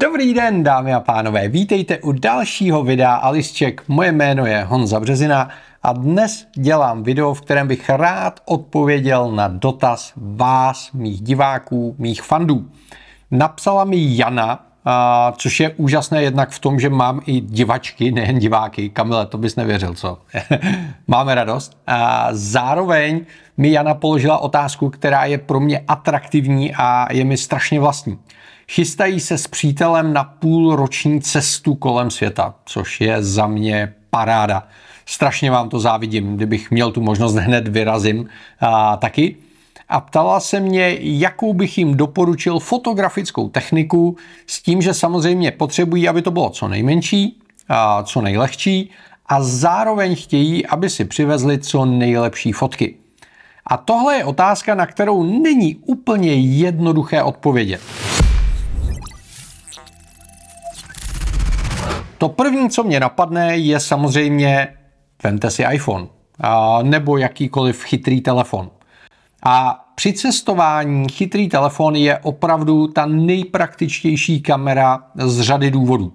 Dobrý den, dámy a pánové, vítejte u dalšího videa Alisček. Moje jméno je Honza Březina a dnes dělám video, v kterém bych rád odpověděl na dotaz vás, mých diváků, mých fandů. Napsala mi Jana, a, což je úžasné jednak v tom, že mám i divačky, nejen diváky. Kamile, to bys nevěřil, co? Máme radost. A zároveň mi Jana položila otázku, která je pro mě atraktivní a je mi strašně vlastní. Chystají se s přítelem na půlroční cestu kolem světa, což je za mě paráda. Strašně vám to závidím, kdybych měl tu možnost hned vyrazím a, taky. A ptala se mě, jakou bych jim doporučil fotografickou techniku, s tím, že samozřejmě potřebují, aby to bylo co nejmenší, a co nejlehčí a zároveň chtějí, aby si přivezli co nejlepší fotky. A tohle je otázka, na kterou není úplně jednoduché odpovědět. To první, co mě napadne, je samozřejmě vemte si iPhone a, nebo jakýkoliv chytrý telefon. A při cestování chytrý telefon je opravdu ta nejpraktičtější kamera z řady důvodů.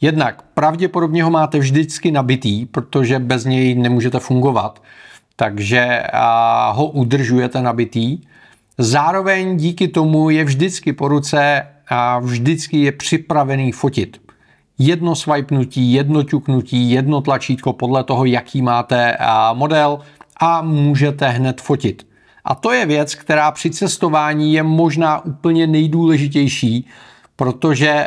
Jednak pravděpodobně ho máte vždycky nabitý, protože bez něj nemůžete fungovat, takže ho udržujete nabitý. Zároveň díky tomu je vždycky po ruce a vždycky je připravený fotit jedno swipenutí, jedno ťuknutí, jedno tlačítko podle toho, jaký máte model a můžete hned fotit. A to je věc, která při cestování je možná úplně nejdůležitější, protože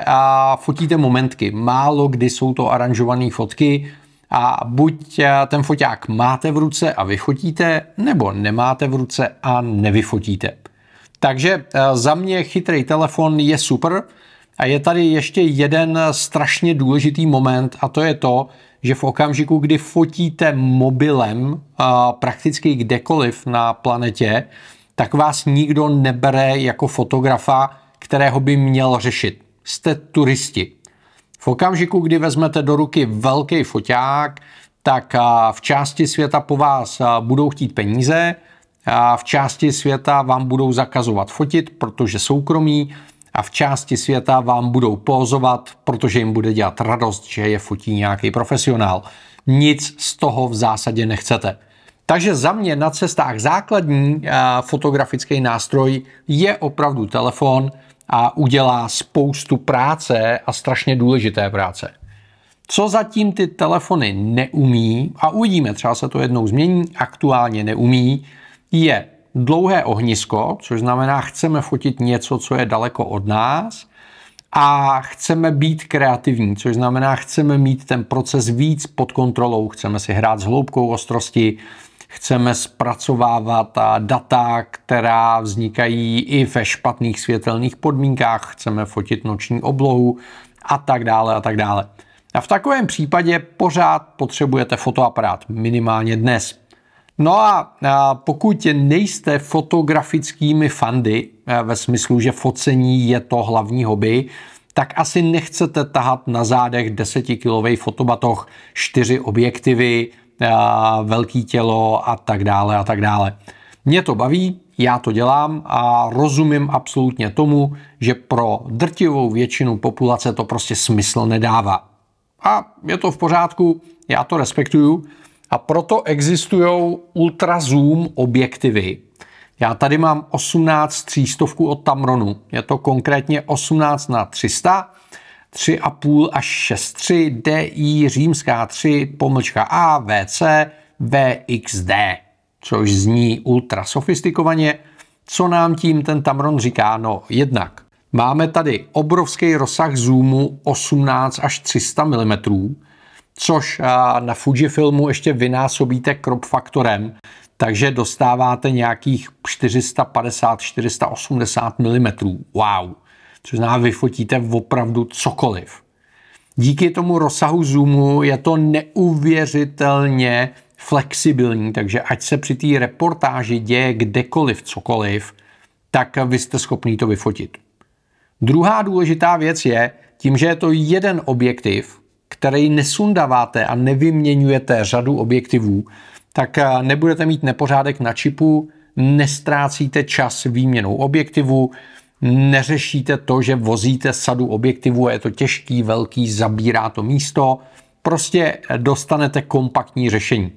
fotíte momentky. Málo kdy jsou to aranžované fotky a buď ten foťák máte v ruce a vyfotíte, nebo nemáte v ruce a nevyfotíte. Takže za mě chytrý telefon je super, a je tady ještě jeden strašně důležitý moment a to je to, že v okamžiku, kdy fotíte mobilem prakticky kdekoliv na planetě, tak vás nikdo nebere jako fotografa, kterého by měl řešit. Jste turisti. V okamžiku, kdy vezmete do ruky velký foťák, tak v části světa po vás budou chtít peníze, a v části světa vám budou zakazovat fotit, protože soukromí, a v části světa vám budou pózovat, protože jim bude dělat radost, že je fotí nějaký profesionál. Nic z toho v zásadě nechcete. Takže za mě na cestách základní fotografický nástroj je opravdu telefon a udělá spoustu práce a strašně důležité práce. Co zatím ty telefony neumí, a uvidíme, třeba se to jednou změní, aktuálně neumí, je dlouhé ohnisko, což znamená, chceme fotit něco, co je daleko od nás a chceme být kreativní, což znamená, chceme mít ten proces víc pod kontrolou, chceme si hrát s hloubkou ostrosti, chceme zpracovávat data, která vznikají i ve špatných světelných podmínkách, chceme fotit noční oblohu a tak dále a tak dále. A v takovém případě pořád potřebujete fotoaparát, minimálně dnes. No a pokud nejste fotografickými fandy, ve smyslu, že focení je to hlavní hobby, tak asi nechcete tahat na zádech 10-kilový fotobatoh, čtyři objektivy, velký tělo a tak dále a tak dále. Mě to baví, já to dělám a rozumím absolutně tomu, že pro drtivou většinu populace to prostě smysl nedává. A je to v pořádku, já to respektuju, a proto existují ultra zoom objektivy. Já tady mám 18 třístovku od Tamronu. Je to konkrétně 18 na 300, 3,5 až 6,3 DI římská 3 pomlčka A VC VXD, což zní ultra sofistikovaně. Co nám tím ten Tamron říká? No jednak máme tady obrovský rozsah zoomu 18 až 300 mm, což na Fujifilmu ještě vynásobíte crop faktorem, takže dostáváte nějakých 450-480 mm. Wow. Což znamená, vyfotíte opravdu cokoliv. Díky tomu rozsahu zoomu je to neuvěřitelně flexibilní, takže ať se při té reportáži děje kdekoliv cokoliv, tak vy jste schopný to vyfotit. Druhá důležitá věc je, tím, že je to jeden objektiv, který nesundáváte a nevyměňujete řadu objektivů, tak eh, nebudete mít nepořádek na čipu, nestrácíte čas výměnou objektivu neřešíte to, že vozíte sadu objektivů, je to těžký, velký, zabírá to místo, prostě dostanete kompaktní řešení.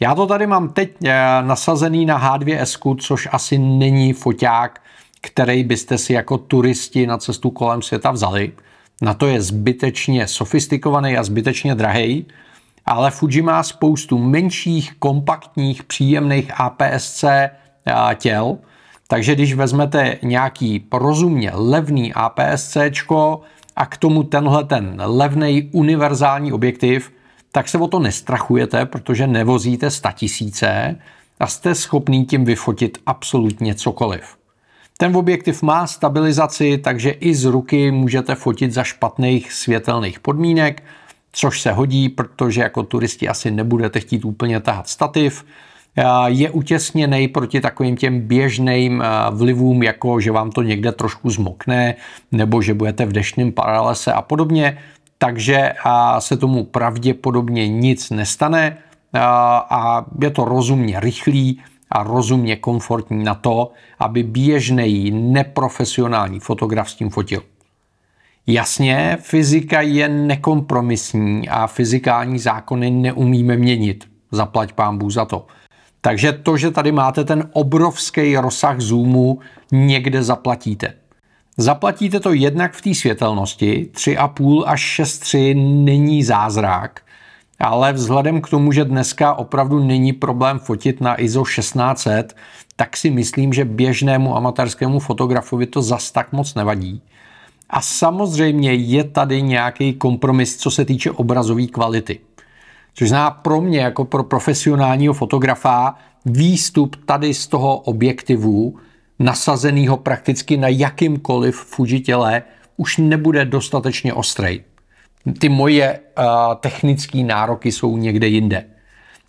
Já to tady mám teď eh, nasazený na H2S, což asi není foťák, který byste si jako turisti na cestu kolem světa vzali. Na to je zbytečně sofistikovaný a zbytečně drahý, ale Fuji má spoustu menších, kompaktních, příjemných APS-C eh, těl, takže když vezmete nějaký rozumně levný APS-C a k tomu tenhle ten levný univerzální objektiv, tak se o to nestrachujete, protože nevozíte statisíce a jste schopný tím vyfotit absolutně cokoliv. Ten objektiv má stabilizaci, takže i z ruky můžete fotit za špatných světelných podmínek, což se hodí, protože jako turisti asi nebudete chtít úplně tahat stativ. Je utěsněný proti takovým těm běžným vlivům, jako že vám to někde trošku zmokne, nebo že budete v deštném paralese a podobně takže se tomu pravděpodobně nic nestane a je to rozumně rychlý a rozumně komfortní na to, aby běžný neprofesionální fotograf s tím fotil. Jasně, fyzika je nekompromisní a fyzikální zákony neumíme měnit. Zaplať pán za to. Takže to, že tady máte ten obrovský rozsah zoomu, někde zaplatíte. Zaplatíte to jednak v té světelnosti, 3,5 až 6,3 není zázrak, ale vzhledem k tomu, že dneska opravdu není problém fotit na ISO 1600, tak si myslím, že běžnému amatérskému fotografovi to zas tak moc nevadí. A samozřejmě je tady nějaký kompromis, co se týče obrazové kvality. Což zná pro mě, jako pro profesionálního fotografa, výstup tady z toho objektivu nasazenýho prakticky na jakýmkoliv Fuji těle už nebude dostatečně ostrej. Ty moje uh, technické nároky jsou někde jinde.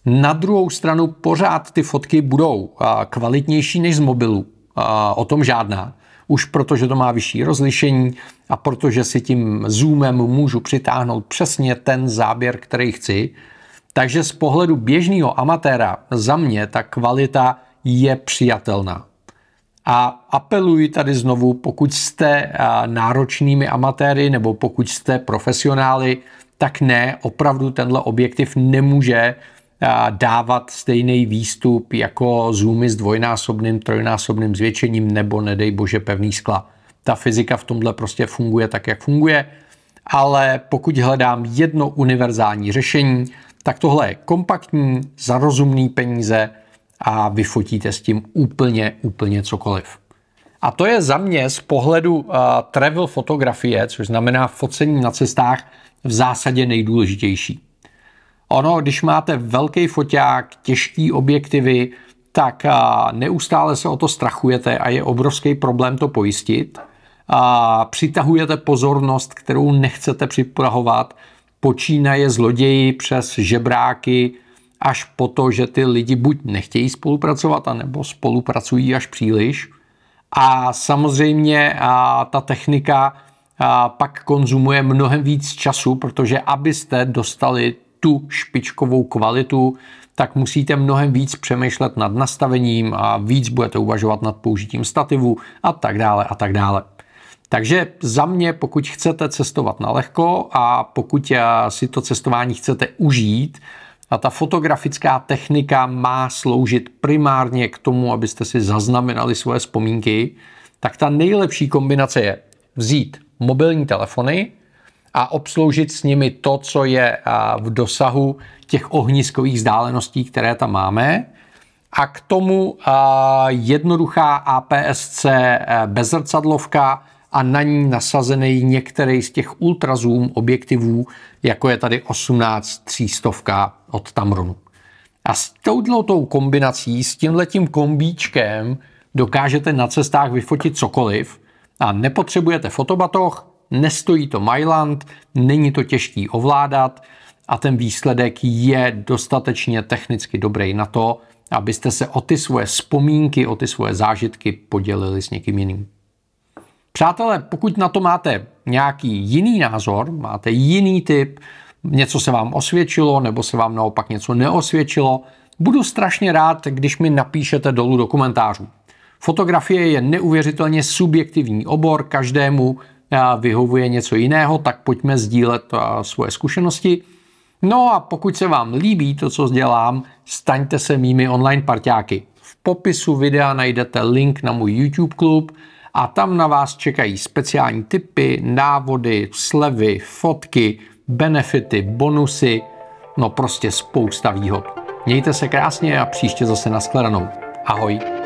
Na druhou stranu pořád ty fotky budou uh, kvalitnější než z mobilu. Uh, o tom žádná. Už protože to má vyšší rozlišení a protože si tím zoomem můžu přitáhnout přesně ten záběr, který chci. Takže z pohledu běžného amatéra za mě ta kvalita je přijatelná. A apeluji tady znovu, pokud jste náročnými amatéry nebo pokud jste profesionály, tak ne, opravdu tenhle objektiv nemůže dávat stejný výstup jako zoomy s dvojnásobným, trojnásobným zvětšením nebo nedej bože pevný skla. Ta fyzika v tomhle prostě funguje tak, jak funguje, ale pokud hledám jedno univerzální řešení, tak tohle je kompaktní, za rozumný peníze, a vyfotíte s tím úplně, úplně cokoliv. A to je za mě z pohledu uh, travel fotografie, což znamená focení na cestách, v zásadě nejdůležitější. Ono, když máte velký foťák, těžký objektivy, tak uh, neustále se o to strachujete a je obrovský problém to pojistit. A přitahujete pozornost, kterou nechcete připrahovat, počínaje zloději přes žebráky, až po to, že ty lidi buď nechtějí spolupracovat, anebo spolupracují až příliš. A samozřejmě a ta technika a pak konzumuje mnohem víc času, protože abyste dostali tu špičkovou kvalitu, tak musíte mnohem víc přemýšlet nad nastavením a víc budete uvažovat nad použitím stativu a tak dále a tak dále. Takže za mě, pokud chcete cestovat na lehko a pokud si to cestování chcete užít, a ta fotografická technika má sloužit primárně k tomu, abyste si zaznamenali svoje vzpomínky, tak ta nejlepší kombinace je vzít mobilní telefony a obsloužit s nimi to, co je v dosahu těch ohniskových vzdáleností, které tam máme. A k tomu jednoduchá APS-C bezrcadlovka a na ní nasazený některý z těch ultrazoom objektivů, jako je tady 18 300 od Tamronu. A s touhletou kombinací, s tímhletím kombíčkem dokážete na cestách vyfotit cokoliv a nepotřebujete fotobatoh, nestojí to Myland, není to těžký ovládat a ten výsledek je dostatečně technicky dobrý na to, abyste se o ty svoje vzpomínky, o ty svoje zážitky podělili s někým jiným. Přátelé, pokud na to máte nějaký jiný názor, máte jiný typ, něco se vám osvědčilo nebo se vám naopak něco neosvědčilo, budu strašně rád, když mi napíšete dolů do komentářů. Fotografie je neuvěřitelně subjektivní obor, každému vyhovuje něco jiného, tak pojďme sdílet svoje zkušenosti. No a pokud se vám líbí to, co dělám, staňte se mými online parťáky. V popisu videa najdete link na můj YouTube klub a tam na vás čekají speciální tipy, návody, slevy, fotky, benefity, bonusy, no prostě spousta výhod. Mějte se krásně a příště zase nashledanou. Ahoj.